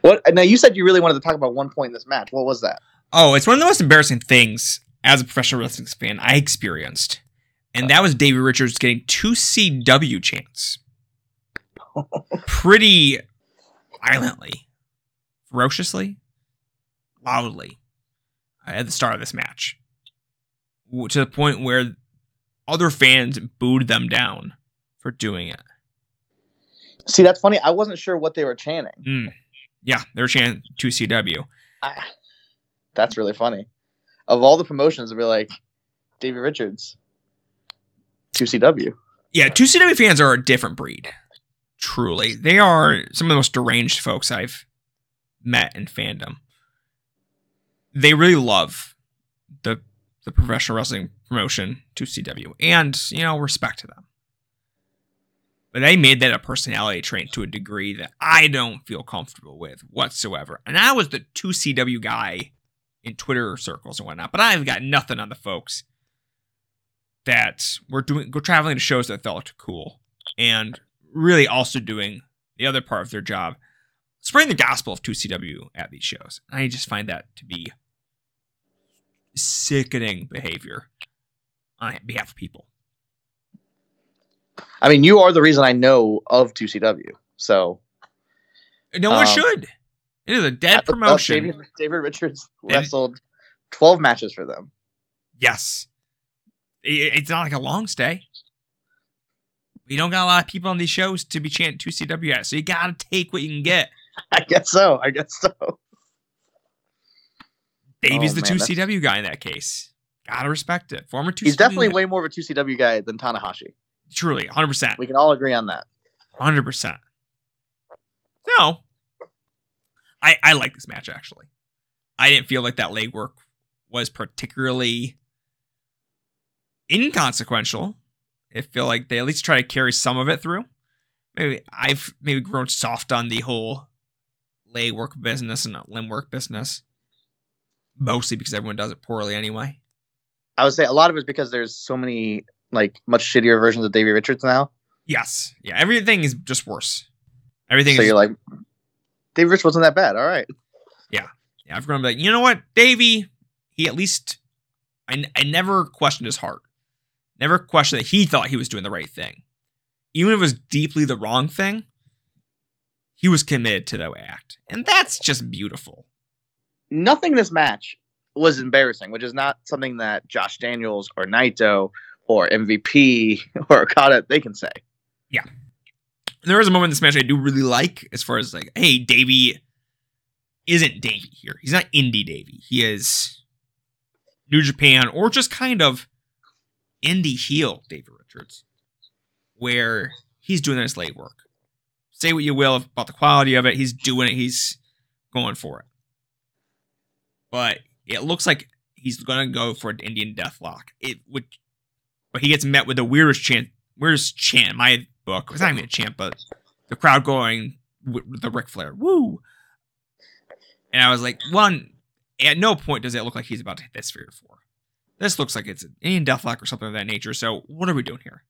What? Now you said you really wanted to talk about one point in this match. What was that? Oh, it's one of the most embarrassing things as a professional wrestling fan I experienced. And that was David Richards getting 2CW chants. Pretty violently, ferociously, loudly at the start of this match. To the point where other fans booed them down for doing it. See, that's funny. I wasn't sure what they were chanting. Mm. Yeah, they're chanting 2CW. I, that's really funny. Of all the promotions, to be like David Richards, 2CW. Yeah, 2CW fans are a different breed. Truly. They are some of the most deranged folks I've met in fandom. They really love the the professional wrestling promotion 2CW and, you know, respect to them. But they made that a personality trait to a degree that I don't feel comfortable with whatsoever. And I was the 2CW guy in Twitter circles and whatnot, but I've got nothing on the folks that were doing go traveling to shows that felt cool and really also doing the other part of their job, spreading the gospel of 2CW at these shows. I just find that to be sickening behavior on behalf of people. I mean, you are the reason I know of 2CW. So No one Um, should. It is a dead promotion. David, David Richards And- wrestled 12 matches for them. Yes. It's not like a long stay. We don't got a lot of people on these shows to be chanting 2CW at, so you gotta take what you can get. I guess so. I guess so. Davey's Oh, the man, that's- 2CW guy in that case. Gotta respect it. Former 2CW. He's definitely way more of a 2CW guy than Tanahashi. Truly, 100%. We can all agree on that. Hundred percent. No, I I like this match actually. I didn't feel like that leg work was particularly inconsequential. I feel like they at least try to carry some of it through. Maybe I've maybe grown soft on the whole lay work business and limb work business, mostly because everyone does it poorly anyway. I would say a lot of it's because there's so many like much shittier versions of Davey Richards now. Yes, yeah, everything is just worse. Everything so is you're like, Davey Richards wasn't that bad. All right. Yeah, yeah. I've grown to be like, you know what, Davey, he at least, I, I never questioned his heart. Never questioned that he thought he was doing the right thing. Even if it was deeply the wrong thing, he was committed to the act. And that's just beautiful. Nothing in this match was embarrassing, which is not something that Josh Daniels or Naito or MVP or Okada they can say. Yeah, And there is a moment in this match I do really like as far as like, hey, Davey isn't Davey here. He's not indie Davey. He is New Japan or just kind of indie heel David Richards, where he's doing this late work. Say what you will about the quality of it. He's doing it. He's going for it. But it looks like he's gonna go for an Indian Deathlock. It would, but he gets met with the weirdest chant. Weirdest chant my book. It's not even a chant, but the crowd going with the Ric Flair. Woo! And I was like, one, at no point does it look like he's about to hit this Figure 4. This looks like it's an Indian Deathlock or something of that nature. So what are we doing here?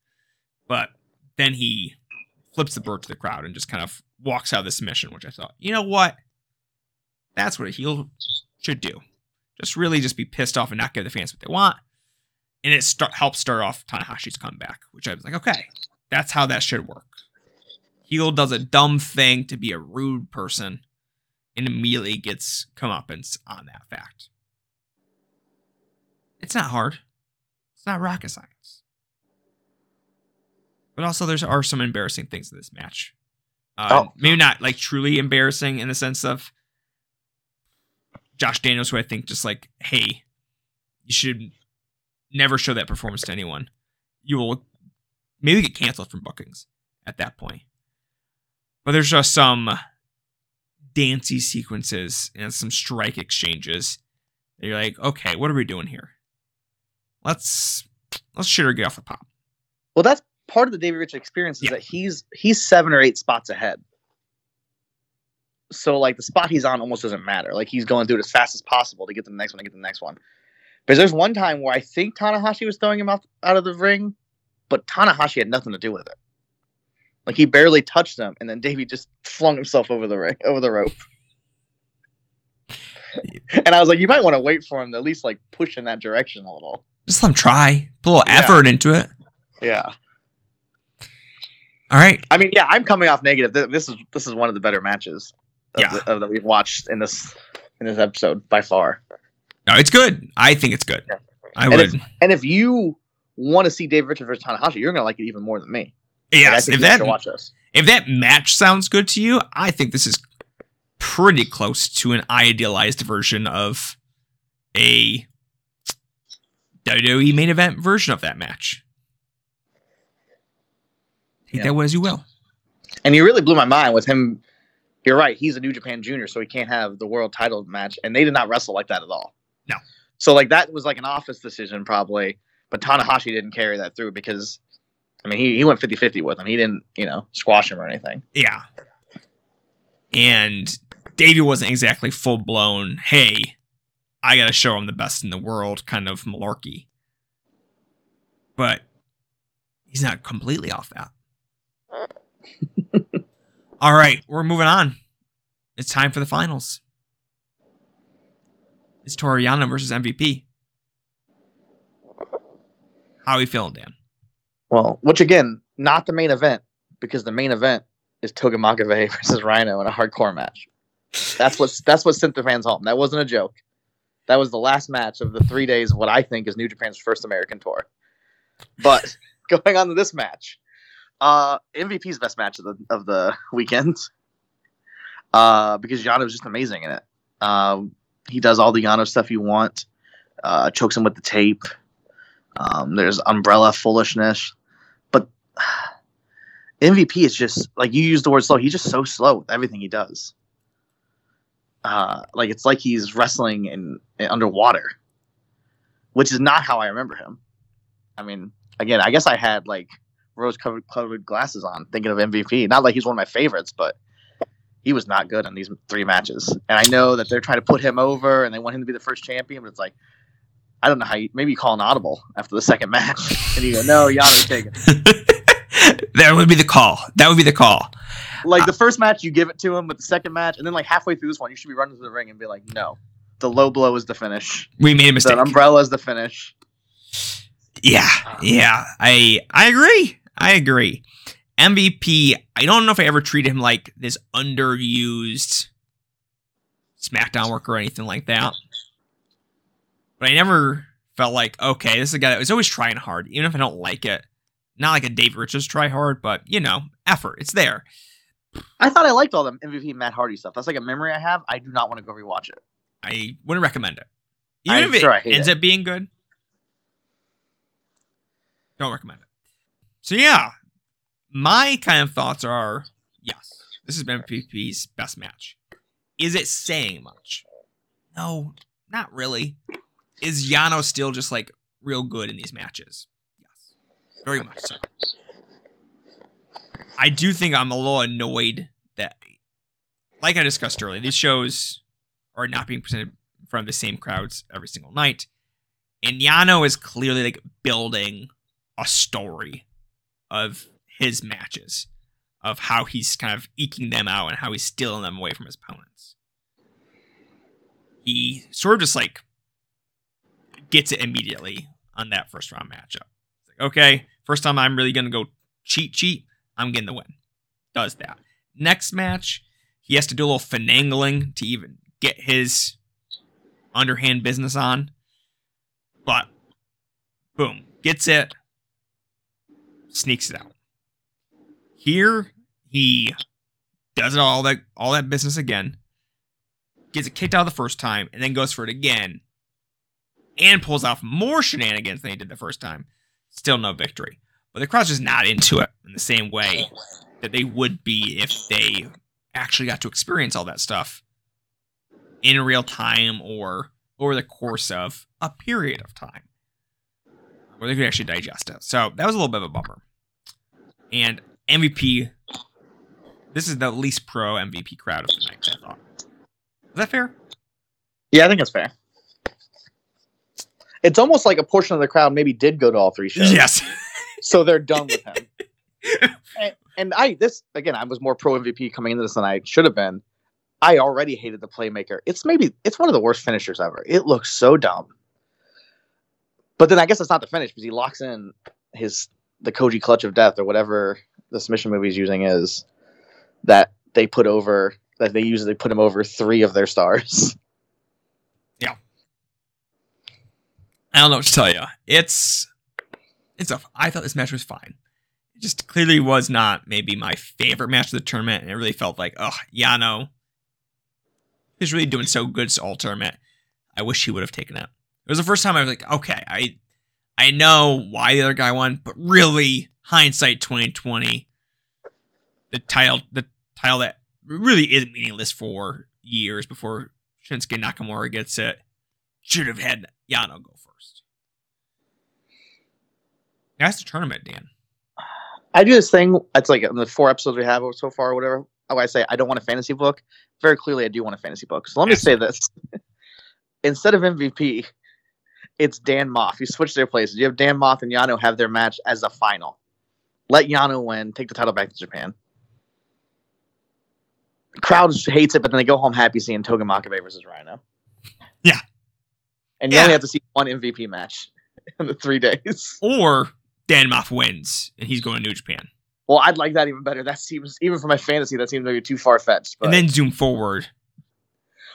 But then he flips the bird to the crowd and just kind of walks out of the submission, which I thought, you know what? That's what a heel should do. Just really just be pissed off and not give the fans what they want. And it start, helps start off Tanahashi's comeback, which I was like, okay, that's how that should work. Heel does a dumb thing to be a rude person and immediately gets comeuppance on that fact. It's not hard. It's not rocket science. But also, there are some embarrassing things in this match. Uh, Oh. Maybe not like truly embarrassing in the sense of Josh Daniels, who I think just like, hey, you should never show that performance to anyone. You will maybe get canceled from bookings at that point. But there's just some dancey sequences and some strike exchanges. You're like, okay, what are we doing here? Let's let's shit or get off the pop. Well, that's part of the David Rich experience is Yeah. that he's he's seven or eight spots ahead. So like the spot he's on almost doesn't matter. Like he's going through it as fast as possible to get to the next one, to get to the next one. But there's one time where I think Tanahashi was throwing him out, out of the ring, but Tanahashi had nothing to do with it. Like he barely touched him, and then Davey just flung himself over the ring, over the rope. and I was like, you might want to wait for him to at least like push in that direction a little. Just let them try. Put a little Yeah. effort into it. Yeah. All right. I mean, yeah, I'm coming off negative. This is this is one of the better matches of Yeah. the- of that we've watched in this in this episode by far. No, it's good. I think it's good. Yeah. I And would. And if you want to see Dave Richards versus Tanahashi, you're gonna like it even more than me. Like, yes. think If that watch this. If that match sounds good to you, I think this is pretty close to an idealized version of a WWE main event version of that match. Take Yeah. that as you will. And he really blew my mind with him. You're right. He's a New Japan Junior, so he can't have the world title match. And they did not wrestle like that at all. No. So like that was like an office decision probably, but Tanahashi didn't carry that through because, I mean, he, he went 50-50 with him. He didn't, you know, squash him or anything. Yeah. And Davey wasn't exactly full blown, hey, I got to show him the best in the world kind of malarkey. But he's not completely off that. All right, we're moving on. It's time for the finals. It's Toru Yano versus MVP. How are you feeling, Dan? Well, which again, not the main event because the main event is Togi Makabe versus Rhino in a hardcore match. That's what that's what sent the fans home. That wasn't a joke. That was the last match of the three days of what I think is New Japan's first American tour. But going on to this match, uh, MVP's best match of the of the weekend, uh, because Yano was just amazing in it. Um, he does all the Yano stuff you want. Uh, chokes him with the tape. Um, there's umbrella foolishness, but MVP is just like you use the word slow. He's just so slow with everything he does. Uh, like it's like he's wrestling in, in underwater, which is not how I remember him. I mean, again, I guess I had like rose covered glasses on, thinking of MVP. Not like he's one of my favorites, but he was not good in these three matches. And I know that they're trying to put him over, and they want him to be the first champion, but it's like. I don't know how you maybe you call an audible after the second match and you go, no, Yano's taking. it." that would be the call. That would be the call. Like the uh, first match, you give it to him, but the second match, and then like halfway through this one, you should be running to the ring and be like, no, the low blow is the finish. We made a mistake. The umbrella is the finish. Yeah, yeah, I I agree. I agree. MVP. I don't know if I ever treated him like this underused SmackDown worker or anything like that. But I never felt like okay, this is a guy that was always trying hard, even if I don't like it. Not like a Dave Richards try hard, but you know, effort. It's there. I thought I liked all the MVP Matt Hardy stuff. That's like a memory I have. I do not want to go rewatch it. I wouldn't recommend it. Even I'm if it sure I hate ends it. up being good, don't recommend it. So yeah, my kind of thoughts are yes, this has been MVP's best match. Is it saying much? No, not really. Is Yano still just like real good in these matches? Very much so. I do think I'm a little annoyed that, like I discussed earlier, these shows are not being presented in front of the same crowds every single night. And Yano is clearly like building a story of his matches, of how he's kind of eking them out and how he's stealing them away from his opponents. He sort of just like gets it immediately on that first round matchup. It's like, okay, first time I'm really gonna go cheat cheat, I'm getting the win. Does that. Next match, he has to do a little finagling to even get his underhand business on. But boom, gets it, sneaks it out. Here he does it all that all that business again, gets it kicked out the first time, and then goes for it again, and pulls off more shenanigans than he did the first time. Still no victory. But the crowd's just not into it in the same way that they would be if they actually got to experience all that stuff in real time or over the course of a period of time where they could actually digest it. So that was a little bit of a bummer. And MVP, this is the least pro MVP crowd of the night, I thought. Is that fair? Yeah, I think it's fair. It's almost like a portion of the crowd maybe did go to all three shows. Yes. So they're done with him. and, and I this again, I was more pro MVP coming into this than I should have been. I already hated the playmaker. It's maybe it's one of the worst finishers ever. It looks so dumb. But then I guess it's not the finish because he locks in his the Koji clutch of death or whatever the submission movie he's using is that they put over that they usually put him over three of their stars. I don't know what to tell you. It's it's a. I thought this match was fine. It just clearly was not maybe my favorite match of the tournament, and it really felt like, oh, Yano is really doing so good all tournament. I wish he would have taken it. It was the first time I was like, okay, I I know why the other guy won, but really, hindsight 2020, the title the title that really is meaningless for years before Shinsuke Nakamura gets it, should have had Yano go first. That's the tournament, Dan. I do this thing. It's like in the four episodes we have so far, or whatever. How I say I don't want a fantasy book. Very clearly, I do want a fantasy book. So let me say this: instead of MVP, it's Dan Maff. You switch their places. You have Dan Maff and Yano have their match as a final. Let Yano win. Take the title back to Japan. The crowd hates it, but then they go home happy seeing Togi Makabe versus Rhino. Yeah. And you Yeah. only have to see one MVP match in the three days. Or Dan Maff wins and he's going to New Japan. Well, I'd like that even better. That seems even for my fantasy, that seems maybe too far fetched. And then zoom forward.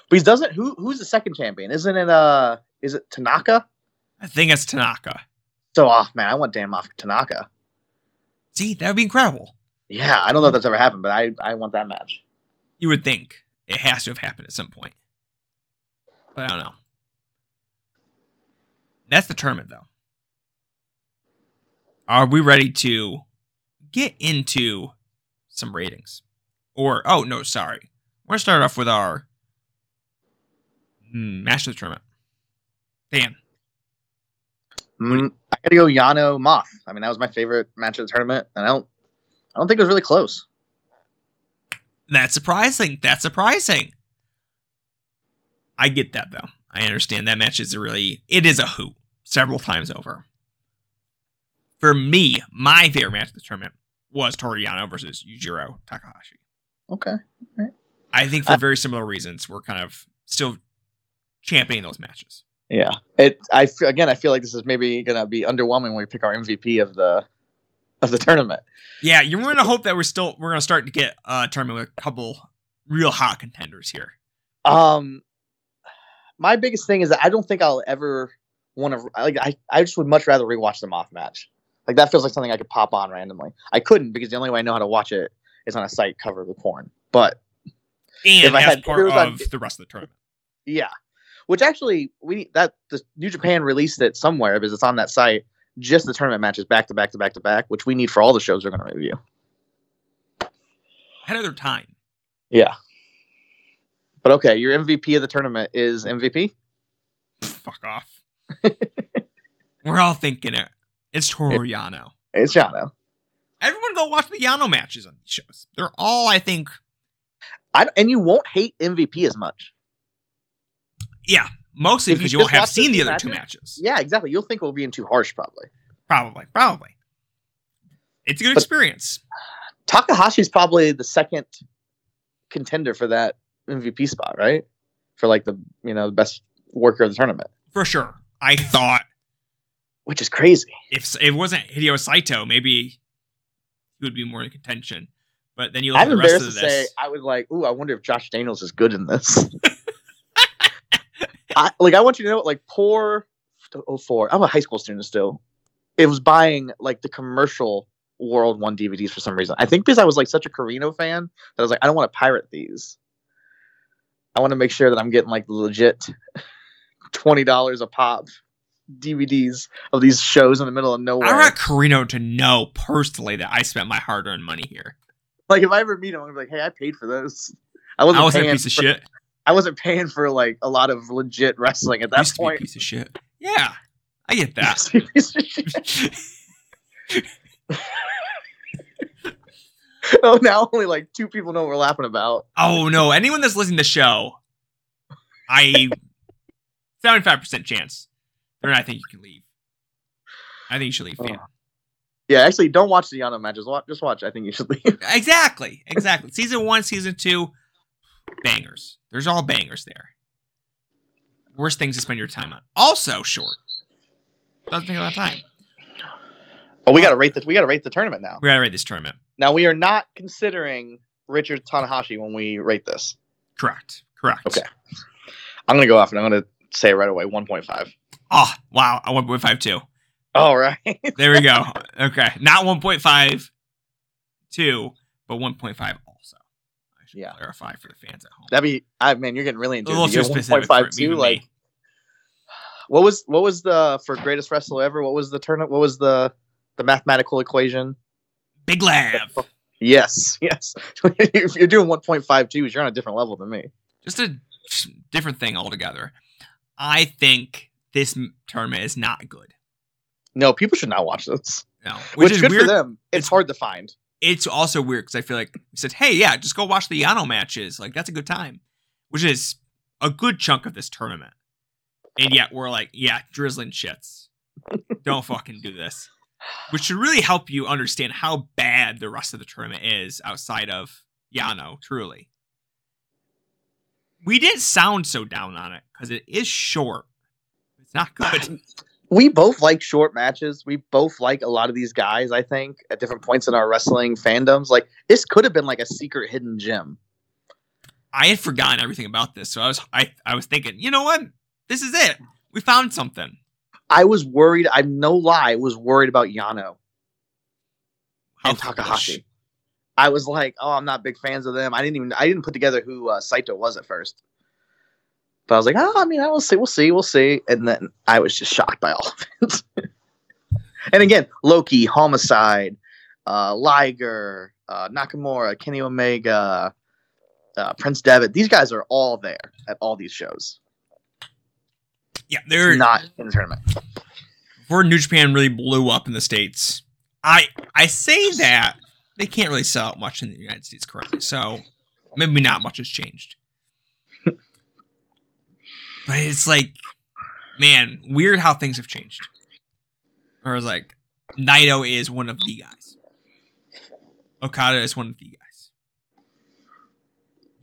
but he doesn't. Who who's the second champion? Isn't it uh? Is it Tanaka? I think it's Tanaka. So, oh man, I want Dan Maff Tanaka. See, that would be incredible. Yeah, I don't know if that's ever happened, but I I want that match. You would think it has to have happened at some point. But I don't know. That's the tournament, though. Are we ready to get into some ratings? Or, oh, no, sorry. We're going to start off with our mm, match of the tournament. Dan. Mm, I gotta go Yano Maff. I mean, that was my favorite match of the tournament, and I don't I don't think it was really close. That's surprising. That's surprising. I get that though. I understand that match is a really it is a hoot several times over. For me, my favorite match of the tournament was Toru Yano versus Yujiro Takahashi. Okay. Right. I think for Uh, very similar reasons, we're kind of still championing those matches. Yeah. It. I again, I feel like this is maybe gonna be underwhelming when we pick our MVP of the of the tournament. Yeah, you're going to hope that we're still we're going to start to get a tournament with a couple real hot contenders here. Um, my biggest thing is that I don't think I'll ever want to like. I I just would much rather rewatch the Maff match. Like that feels like something I could pop on randomly. I couldn't because the only way I know how to watch it is on a site covered with porn. But And If I had- part was on- the rest of the tournament. yeah, which actually we that the New Japan released it somewhere because it's on that site. Just the tournament matches back to back to back to back, which we need for all the shows we're going to review. Ahead of their time. Yeah. But okay, your MVP of the tournament is MVP. Fuck off. We're all thinking it. It's Toru Yano. It's Yano. Everyone go watch the Yano matches on these shows. They're all, I think, I, and you won't hate MVP as much. yeah, mostly If because you won't have seen the the other two matches- matches. Yeah, exactly. You'll think we're being too harsh, probably. Probably, probably. It's a good But- experience. Takahashi's probably the second contender for that MVP spot, right? For like the you know the best worker of the tournament, For sure. I thought which is crazy. if, if it wasn't Hideo Saito, maybe he would be more in contention. But then you look I'm at the rest of to this. say I was like, ooh, I wonder if Josh Daniels is good in this. I, like, I want you to know, like, poor 04. I'm a high school student still. It was buying like the commercial World One DVDs for some reason. I think because I was like such a Corino fan that I was like, I don't want to pirate these. I want to make sure that I'm getting like the legit twenty dollars a pop DVDs of these shows in the middle of nowhere. I want Corino to know personally that I spent my hard earned money here. Like if I ever meet him, I'm gonna be like, hey, I paid for those. I I wasn't wasn't a paying piece of for, shit. I wasn't paying for like a lot of legit wrestling at that used to be a point. piece of shit. Yeah, I get that. Piece of oh, now only like two people know what we're laughing about. oh no! Anyone that's listening to the show, I seventy five percent chance. Or I think you can leave. I think you should leave. Uh, fan. Oh. Yeah, actually, don't watch the Yano matches. Watch, just watch. I think you should leave. Exactly, exactly. season one, season two, bangers. There's all bangers there. Worst things to spend your time on. Also short. Doesn't take a lot of time. Oh, we gotta rate the we gotta rate the tournament now. We gotta rate this tournament. Now we are not considering Richard Tanahashi when we rate this. Correct. Correct. Okay. I'm gonna go off and I'm gonna say right away 1.5. Oh wow, a one point five two. All right. There we go. Okay, not one point five. two, but 1.5 also. I should Yeah. clarify for the fans at home. That'd be. I man, you're getting really into it. You're specific for 1.52. Like, me. what was what was the for greatest wrestler ever? What was the tournament? What was the the mathematical equation? Big Lav. Yes, yes. if you're doing 1.52, you're on a different level than me. Just a different thing altogether. I think this tournament is not good. No, people should not watch this. No, Which, which, is good weird. for them. It's, It's- hard to find. It's also weird because I feel like we said, "Hey, yeah, just go watch the Yano matches. Like that's a good time," which is a good chunk of this tournament. And yet we're like, "Yeah, drizzling shits. Don't fucking do this." Which should really help you understand how bad the rest of the tournament is outside of Yano. Truly, we didn't sound so down on it because it is short. It's not good. We both like short matches. We both like a lot of these guys, I think, at different points in our wrestling fandoms. Like this could have been like a secret hidden gem. I had forgotten everything about this, so I was I, I was thinking, you know what? This is it. We found something. I was worried, I'm no lie, was worried about Yano How and Takahashi. I was like, oh, I'm not big fans of them. I didn't even I didn't put together who uh, Saito was at first. But I was like, oh, I mean, I will see, we'll see, we'll see. And then I was just shocked by all of it. and again, Low Ki, Homicide, uh, Liger, uh, Nakamura, Kenny Omega, uh, Prince Devitt. These guys are all there at all these shows. Yeah, they're not in the tournament. before New Japan really blew up in the states. I I say that they can't really sell out much in the United States currently, so maybe not much has changed. But it's like, man, weird how things have changed. Or it's like, Naito is one of the guys. Okada is one of the guys.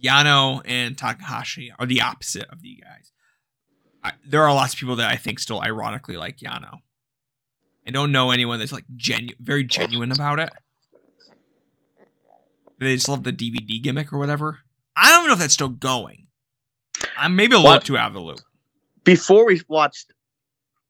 Yano and Takahashi are the opposite of the guys. I, there are lots of people that I think still ironically like Yano. I don't know anyone that's like genu- very genuine about it. They just love the DVD gimmick or whatever. I don't know if that's still going. I'm maybe a little What? too out of the loop. Before we watched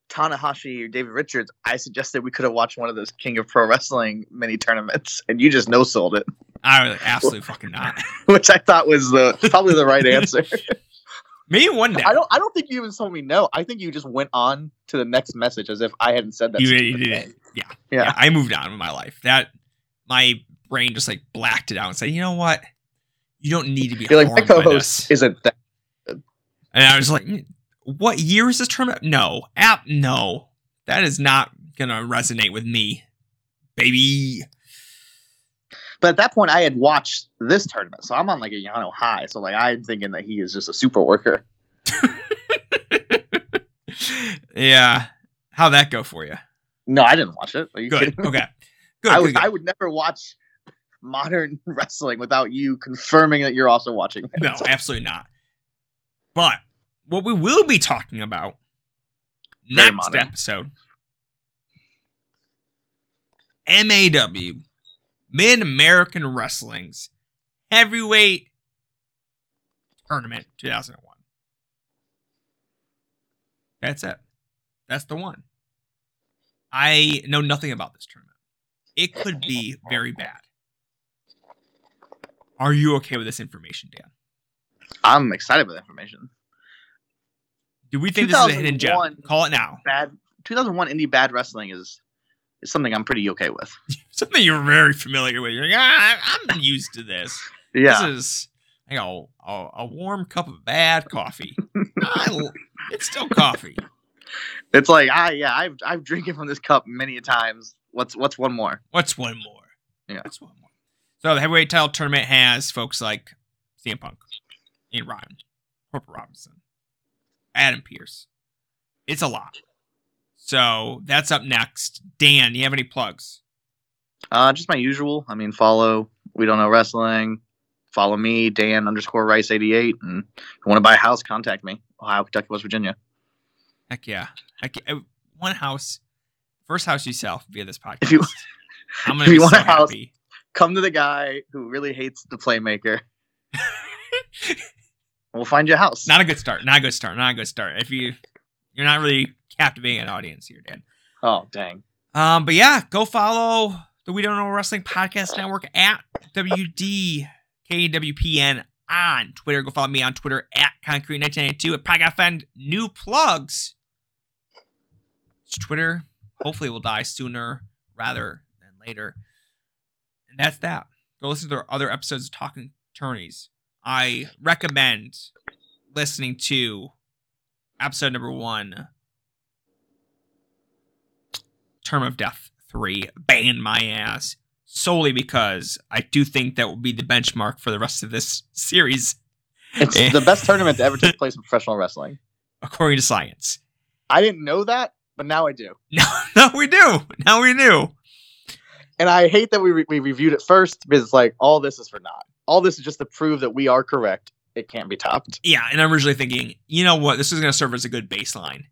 Tanahashi or David Richards, I suggested we could have watched one of those King of Pro Wrestling mini tournaments, and you just no sold it, I was like, absolutely fucking not. which I thought was the probably the right answer. Maybe one day. I don't. I don't think you even told me no. I think you just went on to the next message as if I hadn't said that. You- you. Yeah. Yeah. yeah. I moved on with my life. That my brain just like blacked it out and said, you know what? You don't need to be You're like my co-host isn't that. And I was like, "Mm, what year is this tournament? No. App no. That is not gonna resonate with me. Baby. But at that point, I had watched this tournament, so I'm on like a Yano high. So like I'm thinking that he is just a super worker. yeah. How'd that go for you? No, I didn't watch it. Good. Okay. Good. I good, would. good. I would never watch modern wrestling without you confirming that you're also watching. it. No, absolutely not. But what we will be talking about Very next modern. episode MAW Mid American Wrestling's Heavyweight Tournament 2001. That's it. That's the one. I know nothing about this tournament. It could be very bad. Are you okay with this information, Dan? I'm excited with the information. Do we think this is a hidden gem? Call it now. Bad 2001 indie bad wrestling is is something I'm pretty okay with. Something you're very familiar with. You're like, ah, I'm used to this. Yeah, This is you know, a, a warm cup of bad coffee. I it's still coffee. it's like I yeah I've I've drinking from this cup many a times. What's what's one more? What's one more? Yeah. What's one more? So the heavyweight title tournament has folks like CM Punk, Ian Ryan, Corporal Robinson, Adam Pearce. It's a lot. So that's up next. Dan, you have any plugs? Uh, just my usual. I mean, follow. We don't know wrestling. Follow me, Dan underscore Rice eighty eight, and if you want to buy a house, contact me. Ohio, Kentucky, West Virginia. Heck yeah. Heck yeah. One house, first house you sell via this podcast. If you- I'm gonna you want so a house- happy. Come to the guy who really hates the playmaker. We'll find you a house. not a good start. Not a good start. Not a good start. If you you're not really captivating an audience here, Dan. oh dang. Um, but yeah, go follow the We Don't Know Wrestling Podcast Network at WDKWPN on Twitter. Go follow me on Twitter at Concrete1992. If I got find new plugs, Twitter hopefully will die sooner rather than later. And that's that. Go listen to our other episodes of Talking Tourneys. I recommend listening to episode number one, Term of Death 3, Ban My Ass, solely because I do think that will be the benchmark for the rest of this series. It's the best tournament to ever take place in professional wrestling. According to science. I didn't know that, but now I do. No, no, we do. Now we do. And I hate that we, re- we reviewed it first because it's like, all this is for naught. All this is just to prove that we are correct. It can't be topped. Yeah, and I'm originally thinking, you know what, this is going to serve as a good baseline.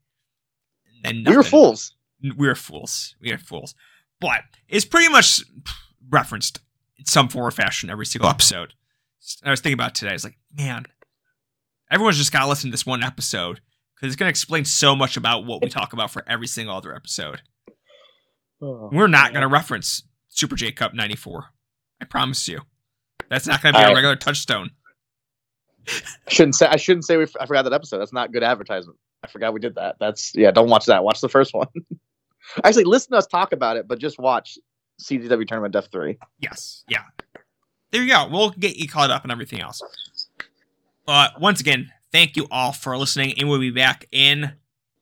And we were fools. we are fools. We are fools. But it's pretty much referenced in some form or fashion every single episode. I was thinking about today. I was like, man, everyone's just got to listen to this one episode because it's going to explain so much about what we talk about for every single other episode. Oh, we're not going to reference Super J Cup 94. I promise you. That's not going to be a Alright. regular touchstone. I shouldn't say I shouldn't say we I forgot that episode. That's not good advertisement. I forgot we did that. That's yeah. Don't watch that. Watch the first one. Actually, listen to us talk about it, but just watch CDW Tournament Def Three. Yes. Yeah. There you go. We'll get you caught up on everything else. But once again, thank you all for listening, and we'll be back in